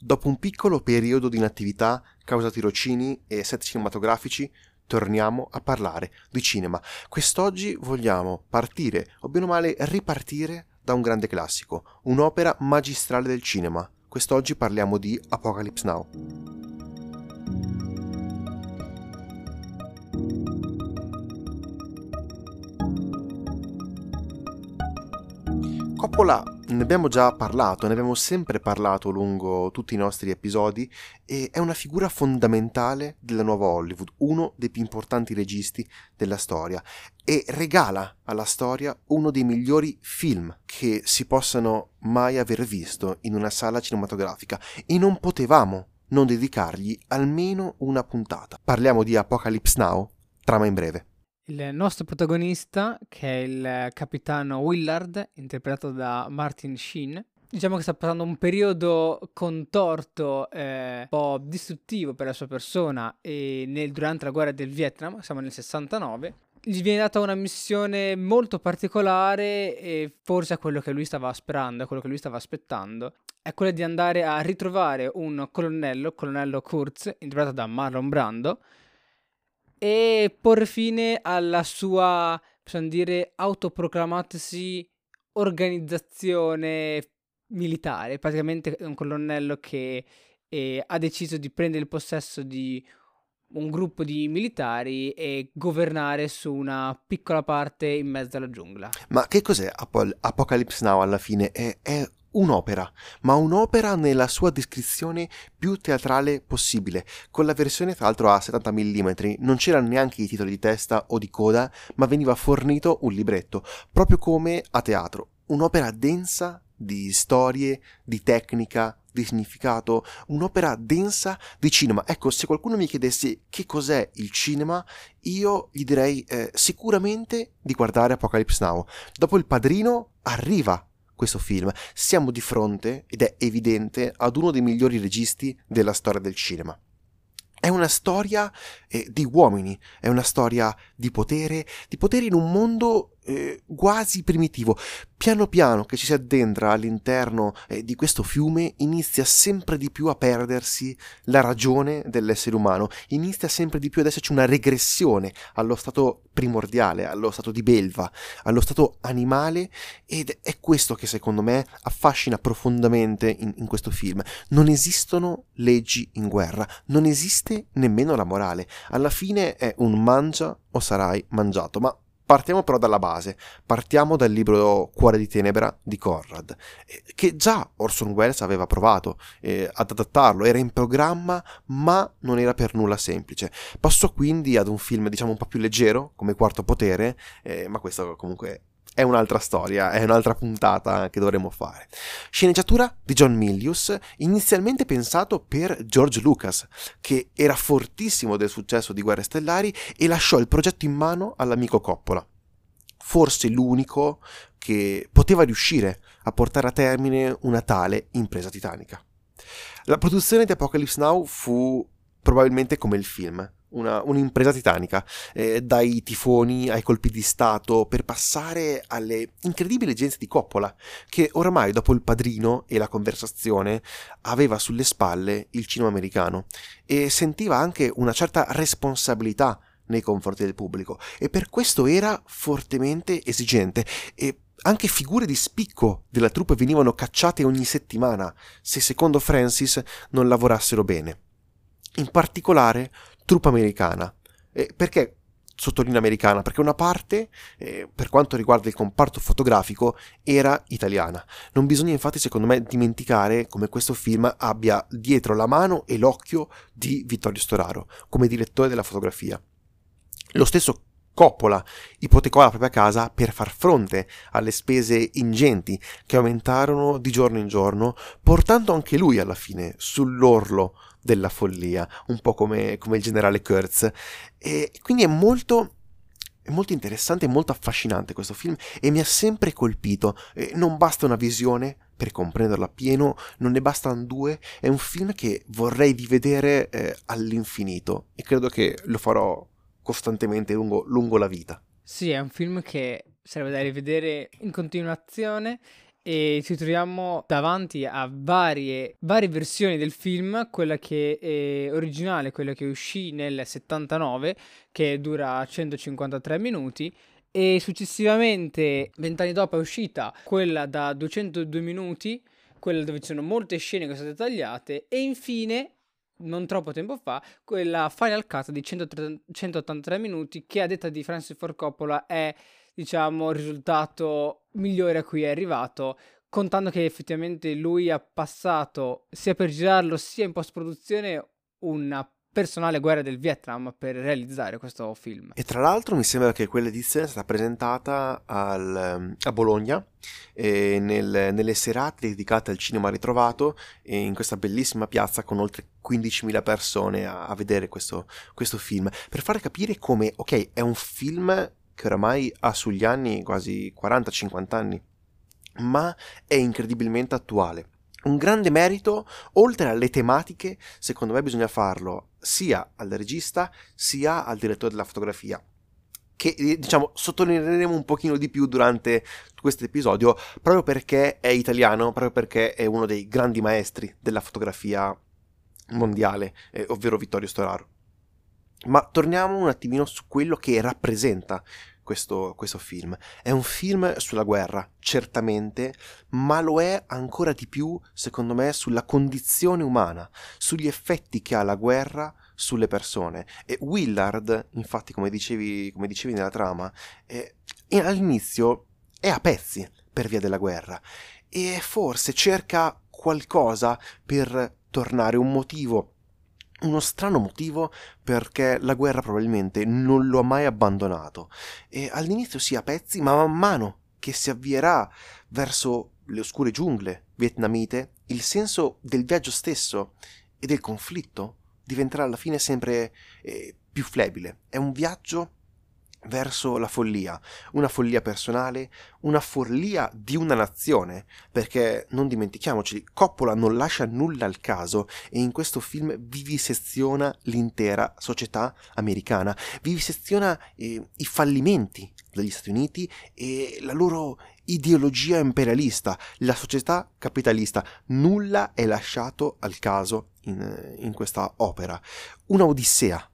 Dopo un piccolo periodo di inattività causa tirocini e set cinematografici, torniamo a parlare di cinema. Quest'oggi vogliamo partire, o bene o male ripartire, da un grande classico, un'opera magistrale del cinema. Quest'oggi parliamo di Apocalypse Now. Coppola ne abbiamo già parlato, ne abbiamo sempre parlato lungo tutti i nostri episodi e è una figura fondamentale della nuova Hollywood, uno dei più importanti registi della storia e regala alla storia uno dei migliori film che si possano mai aver visto in una sala cinematografica e non potevamo non dedicargli almeno una puntata. Parliamo di Apocalypse Now, trama in breve. Il nostro protagonista, che è il capitano Willard, interpretato da Martin Sheen, diciamo che sta passando un periodo contorto, eh, un po' distruttivo per la sua persona e nel, durante la guerra del Vietnam, siamo nel 69. Gli viene data una missione molto particolare e forse è quello che lui stava sperando, è quello che lui stava aspettando. È quella di andare a ritrovare un colonnello, colonnello Kurtz, interpretato da Marlon Brando, e porre fine alla sua, possiamo dire, autoproclamatasi organizzazione militare. Praticamente è un colonnello che eh, ha deciso di prendere il possesso di un gruppo di militari e governare su una piccola parte in mezzo alla giungla. Ma che cos'è Apocalypse Now alla fine? È, è un'opera, ma un'opera nella sua descrizione più teatrale possibile, con la versione tra l'altro a 70 mm, non c'erano neanche i titoli di testa o di coda, ma veniva fornito un libretto, proprio come a teatro, un'opera densa di storie, di tecnica, di significato, un'opera densa di cinema. Ecco, se qualcuno mi chiedesse che cos'è il cinema, io gli direi eh, sicuramente di guardare Apocalypse Now. Dopo il padrino arriva questo film. Siamo di fronte, ed è evidente, ad uno dei migliori registi della storia del cinema. È una storia eh, di uomini, è una storia di potere, di potere in un mondo eh, quasi primitivo. Piano piano che ci si addentra all'interno eh, di questo fiume inizia sempre di più a perdersi la ragione dell'essere umano, inizia sempre di più ad esserci una regressione allo stato primordiale, allo stato di belva, allo stato animale ed è questo che secondo me affascina profondamente in, in questo film. Non esistono leggi in guerra, non esiste nemmeno la morale. Alla fine è un mangia o sarai mangiato, ma Partiamo però dalla base, partiamo dal libro Cuore di Tenebra di Conrad, eh, che già Orson Welles aveva provato eh, ad adattarlo, era in programma ma non era per nulla semplice. Passò quindi ad un film diciamo un po' più leggero, come Quarto Potere, eh, ma questo comunque è un'altra storia, è un'altra puntata che dovremo fare. Sceneggiatura di John Milius, inizialmente pensato per George Lucas, che era fortissimo del successo di Guerre Stellari e lasciò il progetto in mano all'amico Coppola. Forse l'unico che poteva riuscire a portare a termine una tale impresa titanica. La produzione di Apocalypse Now fu probabilmente come il film, una, un'impresa titanica, eh, dai tifoni ai colpi di Stato, per passare alle incredibili legenze di Coppola, che oramai dopo il padrino e la conversazione aveva sulle spalle il cinema americano e sentiva anche una certa responsabilità nei confronti del pubblico e per questo era fortemente esigente e anche figure di spicco della troupe venivano cacciate ogni settimana se secondo Francis non lavorassero bene. In particolare truppa americana. Eh, perché sottolineo americana? Perché una parte, eh, per quanto riguarda il comparto fotografico, era italiana. Non bisogna infatti, secondo me, dimenticare come questo film abbia dietro la mano e l'occhio di Vittorio Storaro, come direttore della fotografia. Lo stesso Coppola ipotecò la propria casa per far fronte alle spese ingenti che aumentarono di giorno in giorno, portando anche lui alla fine sull'orlo della follia, un po' come, come il generale Kurtz. E quindi è molto è molto interessante e molto affascinante questo film e mi ha sempre colpito. Non basta una visione per comprenderlo appieno, non ne bastano due. È un film che vorrei rivedere eh, all'infinito e credo che lo farò costantemente lungo, lungo la vita. Sì, è un film che sarebbe da rivedere in continuazione e ci troviamo davanti a varie, varie versioni del film, quella che è originale, quella che uscì nel 79, che dura 153 minuti, e successivamente, vent'anni dopo, è uscita quella da 202 minuti, quella dove ci sono molte scene che sono state tagliate, e infine non troppo tempo fa, quella Final Cut di 130, 183 minuti che a detta di Francis Ford Coppola è diciamo, il risultato migliore a cui è arrivato, contando che effettivamente lui ha passato sia per girarlo sia in post-produzione una personale guerra del Vietnam per realizzare questo film. E tra l'altro mi sembra che quell'edizione sia stata presentata al, a Bologna nel, nelle serate dedicate al cinema ritrovato in questa bellissima piazza con oltre 15.000 persone a, a vedere questo, questo film per fare capire come, ok, è un film che oramai ha sugli anni quasi 40-50 anni, ma è incredibilmente attuale. Un grande merito, oltre alle tematiche, secondo me bisogna farlo sia al regista sia al direttore della fotografia che diciamo sottolineeremo un pochino di più durante questo episodio proprio perché è italiano, proprio perché è uno dei grandi maestri della fotografia mondiale, eh, ovvero Vittorio Storaro. Ma torniamo un attimino su quello che rappresenta questo, questo, film. È un film sulla guerra, certamente, ma lo è ancora di più, secondo me, sulla condizione umana, sugli effetti che ha la guerra sulle persone. E Willard, infatti, come dicevi, come dicevi nella trama, è, all'inizio è a pezzi per via della guerra e forse cerca qualcosa per tornare, un motivo uno strano motivo perché la guerra probabilmente non lo ha mai abbandonato e all'inizio si a pezzi, ma man mano che si avvierà verso le oscure giungle vietnamite, il senso del viaggio stesso e del conflitto diventerà alla fine sempre eh, più flebile. È un viaggio verso la follia, una follia personale, una follia di una nazione, perché non dimentichiamoci, Coppola non lascia nulla al caso e in questo film viviseziona l'intera società americana, viviseziona eh, i fallimenti degli Stati Uniti e la loro ideologia imperialista, la società capitalista, nulla è lasciato al caso in, in questa opera. Una odissea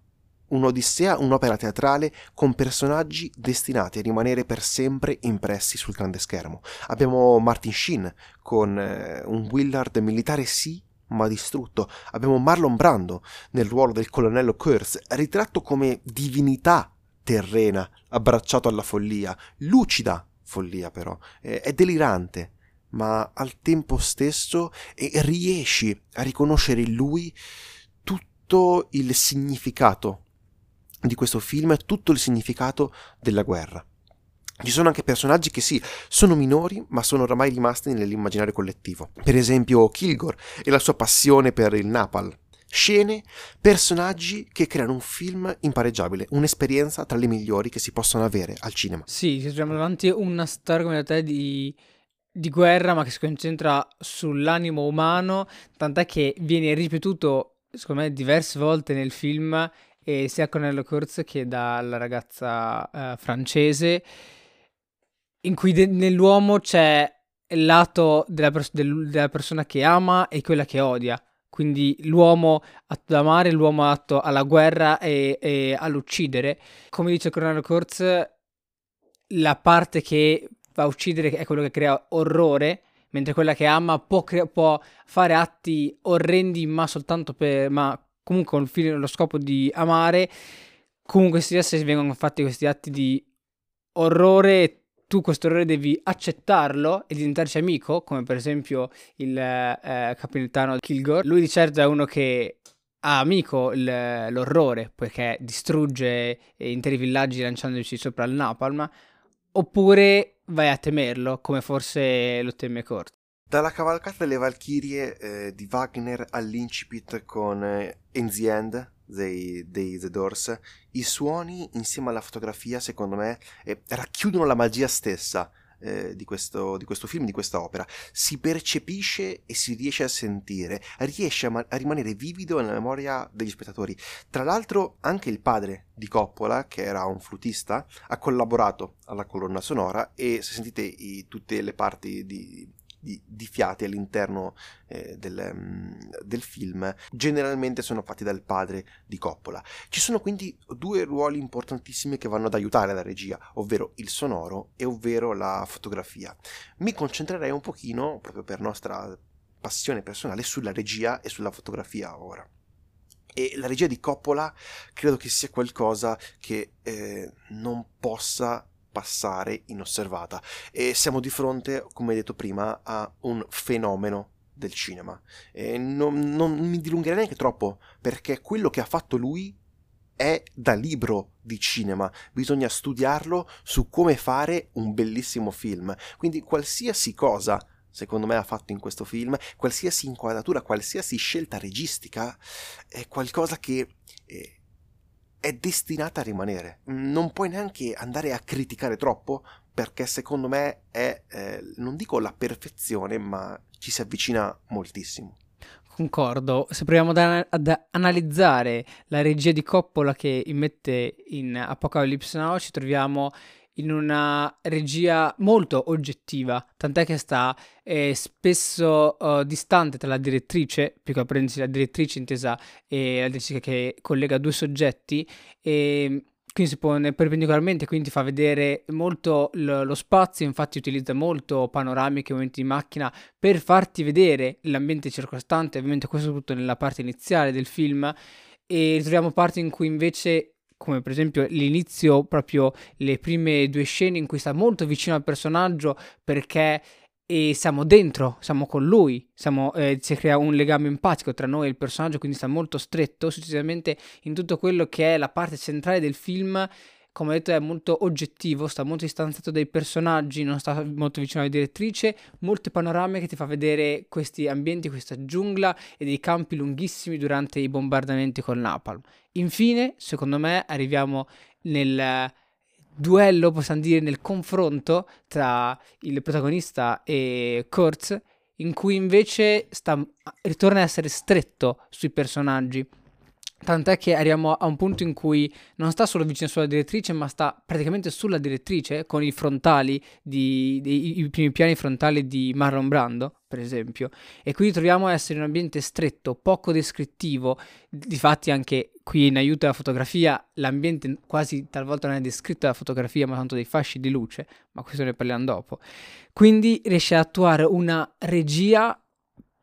un'odissea, un'opera teatrale con personaggi destinati a rimanere per sempre impressi sul grande schermo. Abbiamo Martin Sheen con eh, un Willard militare sì, ma distrutto. Abbiamo Marlon Brando nel ruolo del colonnello Kurtz, ritratto come divinità terrena, abbracciato alla follia, lucida follia però, eh, è delirante, ma al tempo stesso eh, riesci a riconoscere in lui tutto il significato di questo film è tutto il significato della guerra. Ci sono anche personaggi che sì, sono minori, ma sono oramai rimasti nell'immaginario collettivo. Per esempio Kilgore e la sua passione per il Napal. Scene, personaggi che creano un film impareggiabile, un'esperienza tra le migliori che si possono avere al cinema. Sì, ci troviamo davanti a una storia come te di, di guerra, ma che si concentra sull'animo umano, tant'è che viene ripetuto, secondo me, diverse volte nel film e sia Cornello Kurz che dalla ragazza uh, francese, in cui de- nell'uomo c'è il lato della, pers- del- della, persona che ama e quella che odia. Quindi l'uomo atto ad amare, l'uomo atto alla guerra e, e all'uccidere. Come dice Cornello Kurz, la parte che va a uccidere è quello che crea orrore, mentre quella che ama può, cre- può fare atti orrendi ma soltanto per... Ma comunque con fine, lo scopo di amare, comunque sia se vengono fatti questi atti di orrore, tu questo orrore devi accettarlo e diventarci amico, come per esempio il eh, capitano Kilgore. Lui di certo è uno che ha amico il, l'orrore, poiché distrugge interi villaggi lanciandoci sopra il napalm, oppure vai a temerlo, come forse lo teme Kurt. Dalla cavalcata delle Valchirie eh, di Wagner all'incipit con eh, In the End dei, dei, The Doors, i suoni insieme alla fotografia, secondo me, eh, racchiudono la magia stessa eh, di, questo, di, questo, film, di questa opera. Si percepisce e si riesce a sentire, riesce a, ma- a, rimanere vivido nella memoria degli spettatori. Tra l'altro, anche il padre di Coppola, che era un flutista, ha collaborato alla colonna sonora e se sentite i, tutte le parti di di, di fiati all'interno eh, del, um, del, film generalmente sono fatti dal padre di Coppola. Ci sono quindi due ruoli importantissimi che vanno ad aiutare la regia, ovvero il sonoro e ovvero la fotografia. Mi concentrerei un pochino, proprio per nostra passione personale, sulla regia e sulla fotografia ora. E la regia di Coppola credo che sia qualcosa che eh, non possa passare inosservata. E siamo di fronte, come detto prima, a un fenomeno del cinema. Non, non mi dilungherei neanche troppo, perché quello che ha fatto lui è da libro di cinema, bisogna studiarlo su come fare un bellissimo film. Quindi qualsiasi cosa, secondo me, ha fatto in questo film, qualsiasi inquadratura, qualsiasi scelta registica, è qualcosa che eh, è destinata a rimanere. Non puoi neanche andare a criticare troppo perché secondo me è, eh, non dico la perfezione, ma ci si avvicina moltissimo. Concordo, se proviamo ad, ad, analizzare la regia di Coppola che immette in Apocalypse Now, ci troviamo in una regia molto oggettiva, tant'è che sta eh, spesso uh, distante tra la direttrice, più che parentesi la direttrice intesa e la direttrice che collega due soggetti, e quindi si pone perpendicolarmente, quindi fa vedere molto lo, lo spazio, infatti utilizza molto panoramiche, momenti di macchina per farti vedere l'ambiente circostante, ovviamente questo soprattutto nella parte iniziale del film, e ritroviamo parti in cui invece come per esempio l'inizio, proprio le prime due scene in cui sta molto vicino al personaggio perché e siamo dentro, siamo con lui, siamo, eh, si crea un legame empatico tra noi e il personaggio, quindi sta molto stretto, successivamente in tutto quello che è la parte centrale del film, come ho detto è molto oggettivo, sta molto distanziato dai personaggi, non sta molto vicino alla direttrice, molte panoramiche che ti fa vedere questi ambienti, questa giungla e dei campi lunghissimi durante i bombardamenti col napalm. Infine, secondo me, arriviamo nel duello, possiamo dire, nel confronto tra il protagonista e Kurtz, in cui invece sta, ritorna a essere stretto sui personaggi. Tant'è che arriviamo a un punto in cui non sta solo vicino sulla direttrice, ma sta praticamente sulla direttrice con i frontali, di, di, i primi piani frontali di Marlon Brando, per esempio. E quindi troviamo a essere un ambiente stretto, poco descrittivo. Difatti, anche qui in aiuto alla fotografia, l'ambiente quasi talvolta non è descritto dalla fotografia, ma tanto dei fasci di luce, ma questo ne parliamo dopo. Quindi riesce ad attuare una regia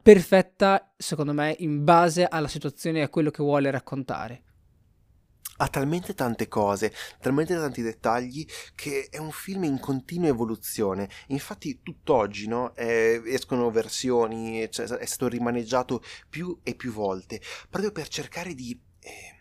perfetta, secondo me, in base alla situazione e a quello che vuole raccontare. Ha talmente tante cose, talmente tanti dettagli che è un film in continua evoluzione. Infatti, tutt'oggi no, eh, escono versioni, cioè, è stato rimaneggiato più e più volte proprio per cercare di. Eh,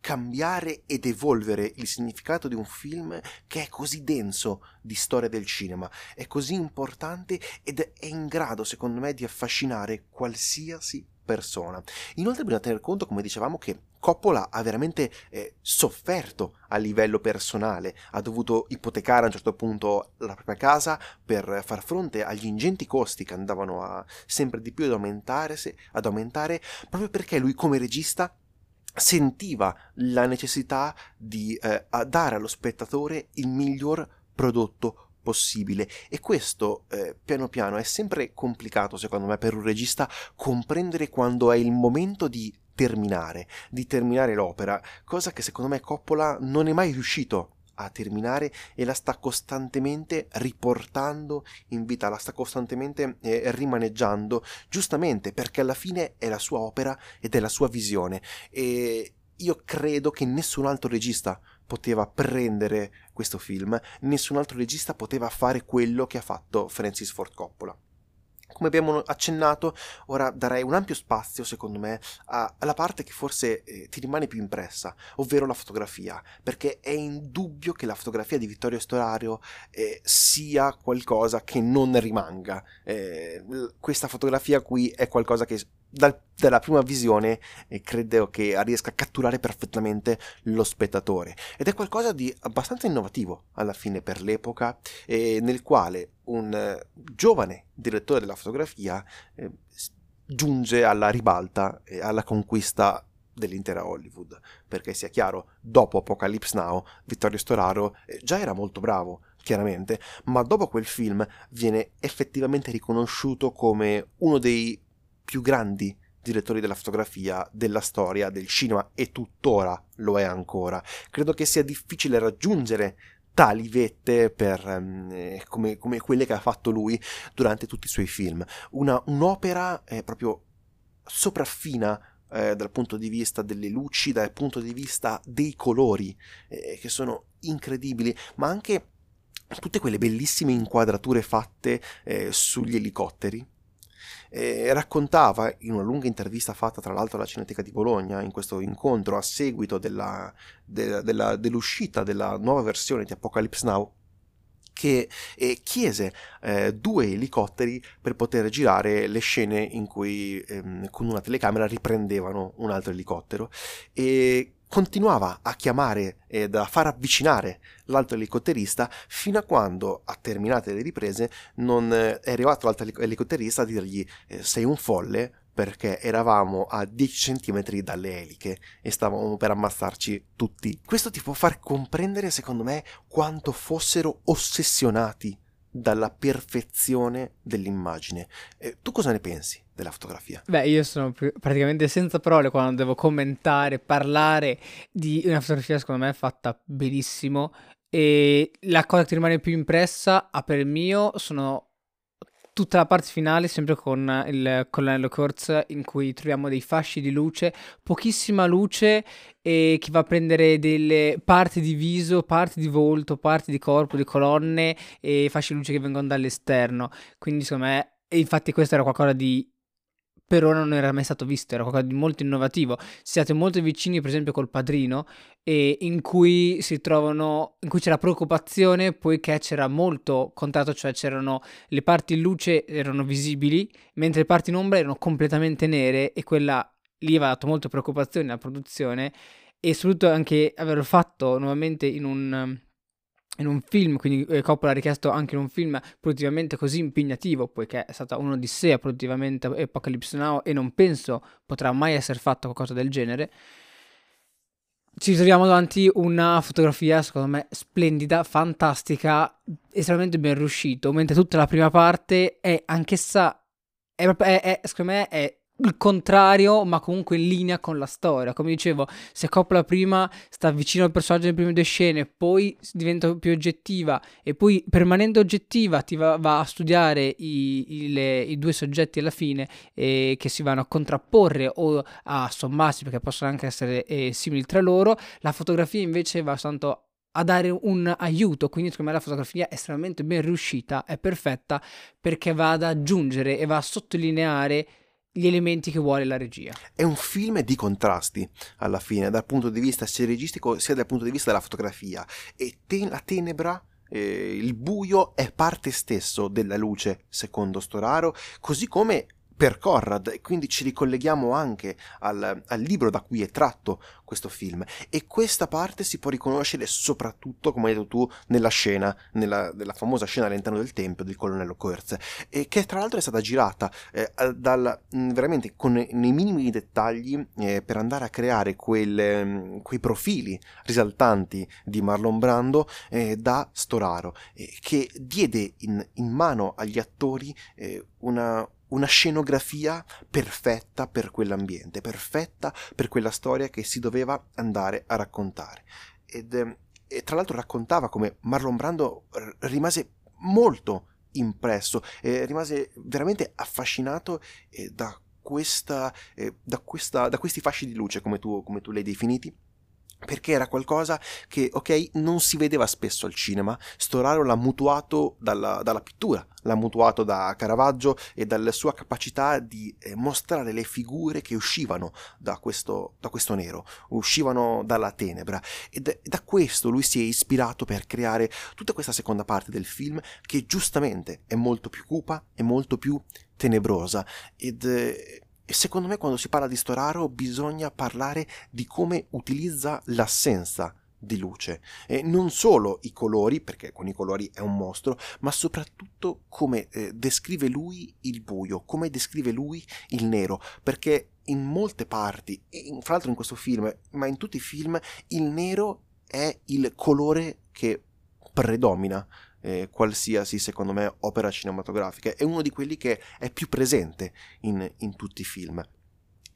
cambiare ed evolvere il significato di un film che è così denso di storia del cinema, è così importante ed è in grado, secondo me, di affascinare qualsiasi persona. Inoltre bisogna tener conto, come dicevamo, che Coppola ha veramente eh, sofferto a livello personale, ha dovuto ipotecare a un certo punto la propria casa per far fronte agli ingenti costi che andavano a sempre di più ad aumentare, ad aumentare proprio perché lui come regista sentiva la necessità di eh, dare allo spettatore il miglior prodotto possibile. E questo eh, piano piano è sempre complicato secondo me per un regista comprendere quando è il momento di terminare, di terminare l'opera, cosa che secondo me Coppola non è mai riuscito a terminare e la sta costantemente riportando in vita, la sta costantemente eh, rimaneggiando, giustamente perché alla fine è la sua opera ed è la sua visione e io credo che nessun altro regista poteva prendere questo film, nessun altro regista poteva fare quello che ha fatto Francis Ford Coppola. Come abbiamo accennato, ora darei un ampio spazio, secondo me, alla parte che forse eh, ti rimane più impressa, ovvero la fotografia, perché è indubbio che la fotografia di Vittorio Storario eh, sia qualcosa che non rimanga. Eh, questa fotografia qui è qualcosa che dal, dalla prima visione eh, credo che riesca a catturare perfettamente lo spettatore. Ed è qualcosa di abbastanza innovativo alla fine per l'epoca eh, nel quale un eh, giovane direttore della fotografia eh, giunge alla ribalta e alla conquista dell'intera Hollywood. Perché sia chiaro dopo Apocalypse Now Vittorio Storaro eh, già era molto bravo chiaramente, ma dopo quel film viene effettivamente riconosciuto come uno dei più grandi direttori della fotografia della storia del cinema e tuttora lo è ancora. Credo che sia difficile raggiungere tali vette per, um, come, come, quelle che ha fatto lui durante tutti i suoi film. Una, un'opera eh, proprio sopraffina eh, dal punto di vista delle luci, dal punto di vista dei colori, eh, che sono incredibili, ma anche tutte quelle bellissime inquadrature fatte eh, sugli elicotteri eh, raccontava in una lunga intervista fatta tra l'altro alla Cineteca di Bologna, in questo incontro a seguito della, de, della, dell'uscita della nuova versione di Apocalypse Now, che eh, chiese eh, due elicotteri per poter girare le scene in cui ehm, con una telecamera riprendevano un altro elicottero. E continuava a chiamare ed a far avvicinare l'altro elicotterista fino a quando, a terminate le riprese, non eh, è arrivato l'altro elicotterista a dirgli eh, sei un folle perché eravamo a 10 cm dalle eliche e stavamo per ammazzarci tutti. Questo ti può far comprendere, secondo me, quanto fossero ossessionati dalla perfezione dell'immagine. Eh, tu cosa ne pensi della fotografia? Beh, io sono praticamente senza parole quando devo commentare, parlare di una fotografia secondo me fatta benissimo e la cosa che ti rimane più impressa a per mio sono tutta la parte finale, sempre con il colonnello Kurtz, in cui troviamo dei fasci di luce, pochissima luce e che va a prendere delle parti di viso, parti di volto, parti di corpo, di colonne e fasci di luce che vengono dall'esterno. Quindi, secondo me, infatti questo era qualcosa di per ora non era mai stato visto, era qualcosa di molto innovativo. Siete molto vicini, per esempio, col padrino, in cui si trovano, in cui c'era preoccupazione poiché c'era molto contatto, cioè c'erano le parti in luce erano visibili, mentre le parti in ombra erano completamente nere e quella lì aveva dato molto preoccupazione alla produzione e soprattutto anche averlo fatto nuovamente in un in un film, quindi eh, Coppola ha richiesto anche in un film produttivamente così impegnativo, poiché è stata un'odissea produttivamente Apocalypse Now e non penso potrà mai essere fatto qualcosa del genere. Ci troviamo davanti una fotografia, secondo me, splendida, fantastica, estremamente ben riuscito, mentre tutta la prima parte è anch'essa, è, è, è, secondo me, è il contrario, ma comunque in linea con la storia. Come dicevo, se Coppola prima sta vicino al personaggio nelle prime due scene, poi diventa più oggettiva e poi permanendo oggettiva ti va, va a studiare i, i, le, i, due soggetti alla fine eh, che si vanno a contrapporre o a sommarsi perché possono anche essere eh, simili tra loro. La fotografia invece va soltanto a dare un aiuto, quindi secondo me la fotografia è estremamente ben riuscita, è perfetta perché va ad aggiungere e va a sottolineare gli elementi che vuole la regia. È un film di contrasti alla fine, dal punto di vista sia registico sia dal punto di vista della fotografia. E te- la tenebra, eh, il buio è parte stesso della luce, secondo Storaro, così come per Conrad e quindi ci ricolleghiamo anche al, al, libro da cui è tratto questo film. E questa parte si può riconoscere soprattutto come hai detto tu nella scena nella, nella famosa scena all'interno del tempio del colonnello Kurtz e che tra l'altro è stata girata eh, dal, mm, veramente con nei minimi dettagli eh, per andare a creare quel, mm, quei profili risaltanti di Marlon Brando eh, da Storaro che diede in, in, mano agli attori eh, una una scenografia perfetta per quell'ambiente, perfetta per quella storia che si doveva andare a raccontare. Ed, ehm, e tra l'altro raccontava come Marlon Brando rimase molto impresso, eh, rimase veramente affascinato eh, da, questa, eh, da, questa, da, questi fasci di luce, come tu, come tu li hai definiti perché era qualcosa che, ok, non si vedeva spesso al cinema. Storaro l'ha mutuato dalla, dalla, pittura, l'ha mutuato da Caravaggio e dalla sua capacità di eh, mostrare le figure che uscivano da questo, da questo nero, uscivano dalla tenebra. E da, questo lui si è ispirato per creare tutta questa seconda parte del film, che giustamente è molto più cupa, è molto più tenebrosa. Ed. Eh, e secondo me quando si parla di Storaro bisogna parlare di come utilizza l'assenza di luce. E non solo i colori perché con i colori è un mostro ma soprattutto come eh, descrive lui il buio come descrive lui il nero. Perché in molte parti in, fra l'altro in questo film ma in tutti i film il nero è il colore che predomina eh, qualsiasi, secondo me, opera cinematografica. È uno di quelli che è più presente in, in tutti i film.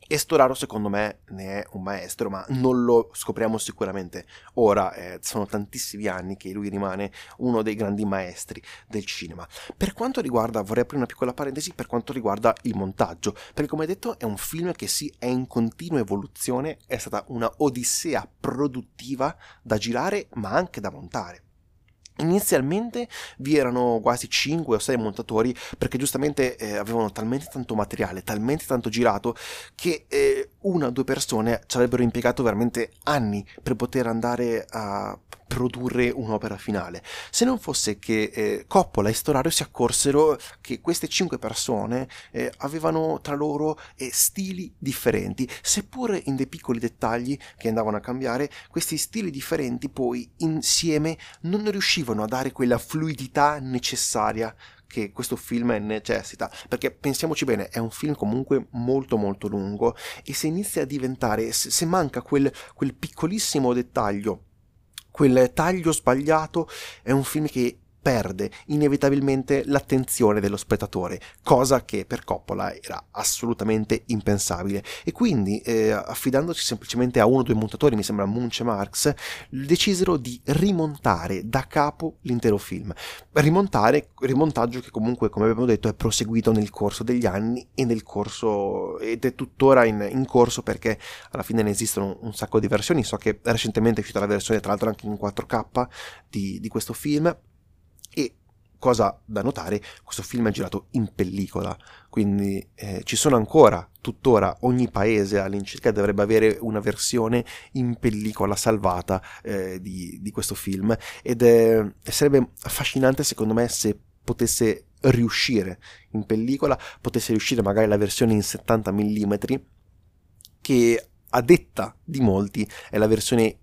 E Storaro secondo me ne è un maestro, ma non lo scopriamo sicuramente ora, eh, sono tantissimi anni che lui rimane uno dei grandi maestri del cinema. Per quanto riguarda, vorrei aprire una piccola parentesi, per quanto riguarda il montaggio, perché come detto è un film che sì, è in continua evoluzione, è stata una odissea produttiva da girare ma anche da montare. Inizialmente vi erano quasi 5 o 6 montatori perché giustamente eh, avevano talmente tanto materiale, talmente tanto girato che eh, una o due persone ci avrebbero impiegato veramente anni per poter andare a produrre un'opera finale. Se non fosse che eh, Coppola e Storario si accorsero che queste cinque persone eh, avevano tra loro eh, stili differenti, seppur in dei piccoli dettagli che andavano a cambiare, questi stili differenti poi insieme non riuscivano a dare quella fluidità necessaria che questo film necessita, perché pensiamoci bene, è un film comunque molto molto lungo e se inizia a diventare, se manca quel, quel piccolissimo dettaglio quel taglio sbagliato è un film che perde inevitabilmente l'attenzione dello spettatore, cosa che per Coppola era assolutamente impensabile. E quindi, eh, affidandosi semplicemente a uno o due montatori, mi sembra Munch e Marx, decisero di rimontare da capo l'intero film. Rimontare, rimontaggio che comunque, come abbiamo detto, è proseguito nel corso degli anni e nel corso, ed è tuttora in, in corso perché alla fine ne esistono un sacco di versioni. So che recentemente è uscita la versione, tra l'altro, anche in 4K di, di questo film e cosa da notare, questo film è girato in pellicola, quindi eh, ci sono ancora, tuttora, ogni paese all'incirca dovrebbe avere una versione in pellicola salvata eh, di, di, questo film. Ed è, sarebbe affascinante secondo me se potesse riuscire in pellicola, potesse riuscire magari la versione in 70 mm che a detta di molti è la versione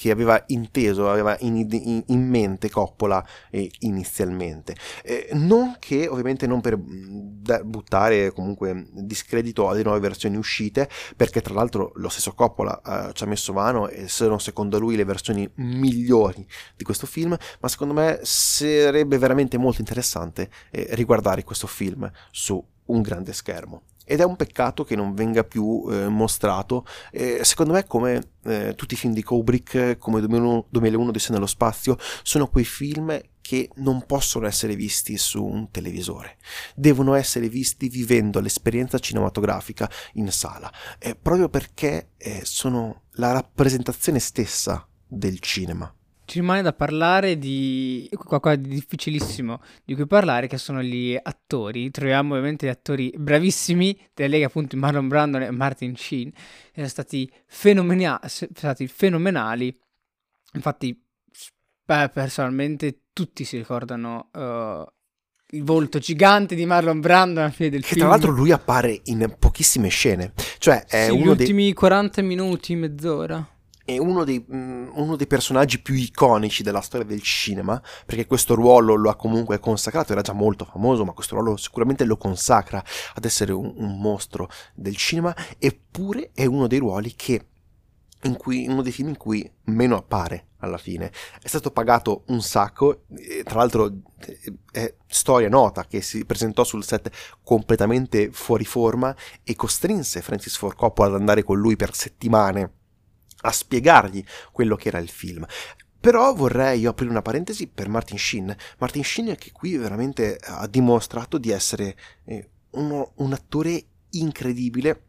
che aveva inteso, aveva in, in, in mente Coppola eh, inizialmente. Eh, non che ovviamente non per mm, buttare comunque discredito alle nuove versioni uscite, perché tra l'altro lo stesso Coppola eh, ci ha messo mano e sono secondo lui le versioni migliori di questo film, ma secondo me sarebbe veramente molto interessante eh, riguardare questo film su un grande schermo. Ed è un peccato che non venga più eh, mostrato. Eh, secondo me, come eh, tutti i film di Kubrick, come 2001, 2001 Odissea nello spazio, sono quei film che non possono essere visti su un televisore, devono essere visti vivendo l'esperienza cinematografica in sala, proprio perché eh, sono la rappresentazione stessa del cinema ci rimane da parlare di qualcosa di difficilissimo di cui parlare, che sono gli attori. Troviamo ovviamente gli attori bravissimi delle leghe, appunto Marlon Brandon e Martin Sheen, che sono stati, fenomena- stati fenomenali. Infatti, personalmente, tutti si ricordano uh, il volto gigante di Marlon Brando alla fine del che film. Tra l'altro lui appare in pochissime scene. Cioè, è sì, uno gli ultimi dei... 40 minuti, mezz'ora è uno dei, mm, uno dei, personaggi più iconici della storia del cinema, perché questo ruolo lo ha comunque consacrato, era già molto famoso, ma questo ruolo sicuramente lo consacra ad essere un, un mostro del cinema, eppure è uno dei ruoli che in cui, uno dei film in cui meno appare alla fine. È stato pagato un sacco, tra l'altro è storia nota che si presentò sul set completamente fuori forma e costrinse Francis Ford Coppola ad andare con lui per settimane a spiegargli quello che era il film. Però vorrei aprire una parentesi per Martin Sheen. Martin Sheen che qui veramente ha dimostrato di essere eh, uno, un attore incredibile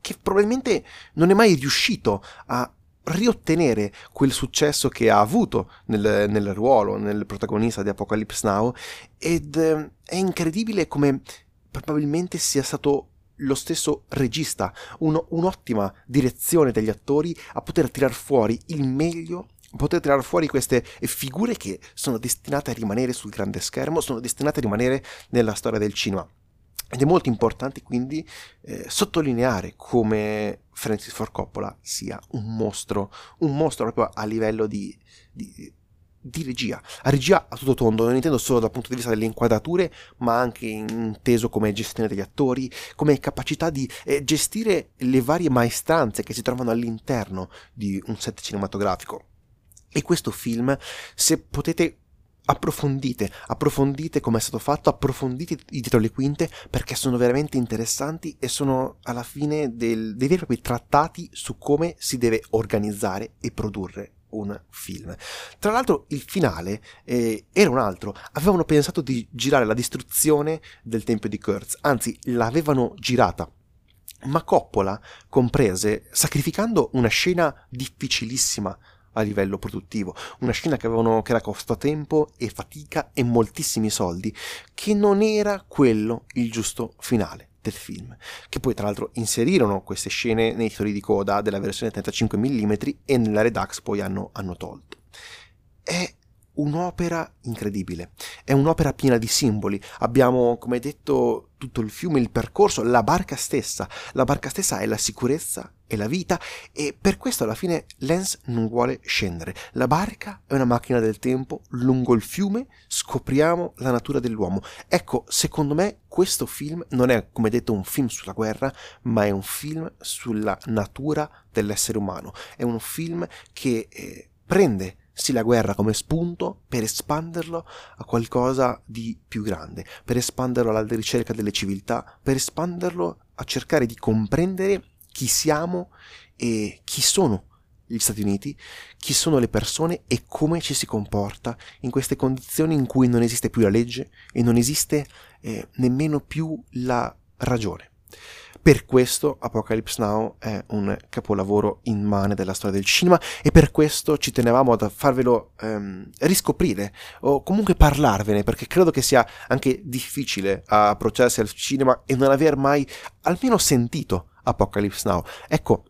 che probabilmente non è mai riuscito a riottenere quel successo che ha avuto nel, nel ruolo, nel protagonista di Apocalypse Now ed eh, è incredibile come probabilmente sia stato lo stesso regista, un, un'ottima direzione degli attori a poter tirar fuori il meglio poter tirare fuori queste figure che sono destinate a rimanere sul grande schermo, sono destinate a rimanere nella storia del cinema. Ed è molto importante quindi eh, sottolineare come Francis Ford Coppola sia un mostro, un mostro proprio a livello di, di di regia. A regia a tutto tondo, non intendo solo dal punto di vista delle inquadrature, ma anche inteso come gestione degli attori, come capacità di eh, gestire le varie maestranze che si trovano all'interno di un set cinematografico. E questo film, se potete approfondite, approfondite come è stato fatto, approfondite i dietro le quinte perché sono veramente interessanti e sono alla fine del, dei veri e propri trattati su come si deve organizzare e produrre un film. Tra l'altro il finale eh, era un altro, avevano pensato di girare la distruzione del Tempio di Kurtz, anzi l'avevano girata. Ma Coppola comprese sacrificando una scena difficilissima a livello produttivo, una scena che, avevano, che era costata tempo e fatica e moltissimi soldi, che non era quello il giusto finale del film, che poi tra l'altro inserirono queste scene nei titoli di coda della versione 35 mm e nella Redux poi hanno, hanno tolto. È un'opera incredibile, è un'opera piena di simboli. Abbiamo, come detto, tutto il fiume, il percorso, la barca stessa. La barca stessa è la sicurezza e la vita e per questo alla fine Lens non vuole scendere. La barca è una macchina del tempo, lungo il fiume scopriamo la natura dell'uomo. Ecco, secondo me questo film non è, come detto, un film sulla guerra, ma è un film sulla natura dell'essere umano. È un film che eh, prende sì la guerra come spunto per espanderlo a qualcosa di più grande, per espanderlo alla ricerca delle civiltà, per espanderlo a cercare di comprendere chi siamo e chi sono gli Stati Uniti, chi sono le persone e come ci si comporta in queste condizioni in cui non esiste più la legge e non esiste eh, nemmeno più la ragione. Per questo Apocalypse Now è un capolavoro immane della storia del cinema e per questo ci tenevamo a farvelo ehm, riscoprire o comunque parlarvene perché credo che sia anche difficile approcciarsi al cinema e non aver mai almeno sentito Apocalypse Now. Ecco,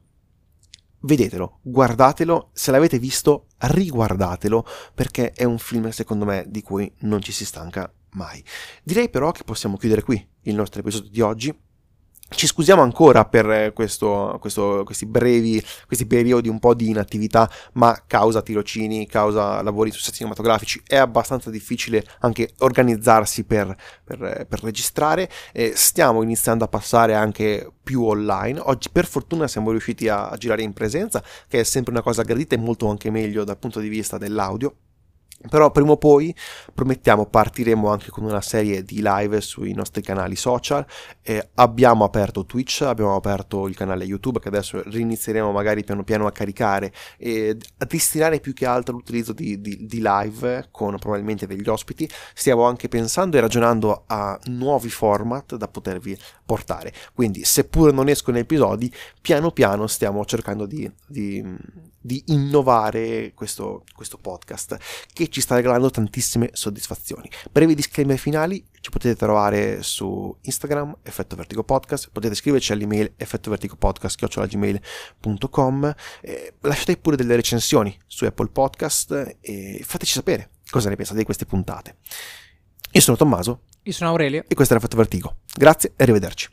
vedetelo, guardatelo, se l'avete visto riguardatelo perché è un film secondo me di cui non ci si stanca mai. Direi però che possiamo chiudere qui il nostro episodio di oggi. Ci scusiamo ancora per eh, questo, questo, questi brevi, questi periodi un po' di inattività, ma causa tirocini, causa lavori su set cinematografici, è abbastanza difficile anche organizzarsi per, per, eh, per registrare. Eh, stiamo iniziando a passare anche più online. Oggi per fortuna siamo riusciti a, a girare in presenza, che è sempre una cosa gradita e molto anche meglio dal punto di vista dell'audio. Però prima o poi promettiamo partiremo anche con una serie di live sui nostri canali social. Eh, abbiamo aperto Twitch, abbiamo aperto il canale YouTube che adesso rinizieremo magari piano piano a caricare e a destinare più che altro l'utilizzo di, di, di live con probabilmente degli ospiti. Stiamo anche pensando e ragionando a nuovi format da potervi portare. Quindi seppure non escono episodi, piano piano stiamo cercando di, di, di innovare questo, questo podcast che ci sta regalando tantissime soddisfazioni. Brevi disclaimer finali, ci potete trovare su Instagram, Effetto Vertigo Podcast, potete scriverci all'email effettovertigopodcast.com, eh, lasciate pure delle recensioni su Apple Podcast e fateci sapere cosa ne pensate di queste puntate. Io sono Tommaso. Io sono Aurelio. E questo era Effetto Vertigo. Grazie e arrivederci.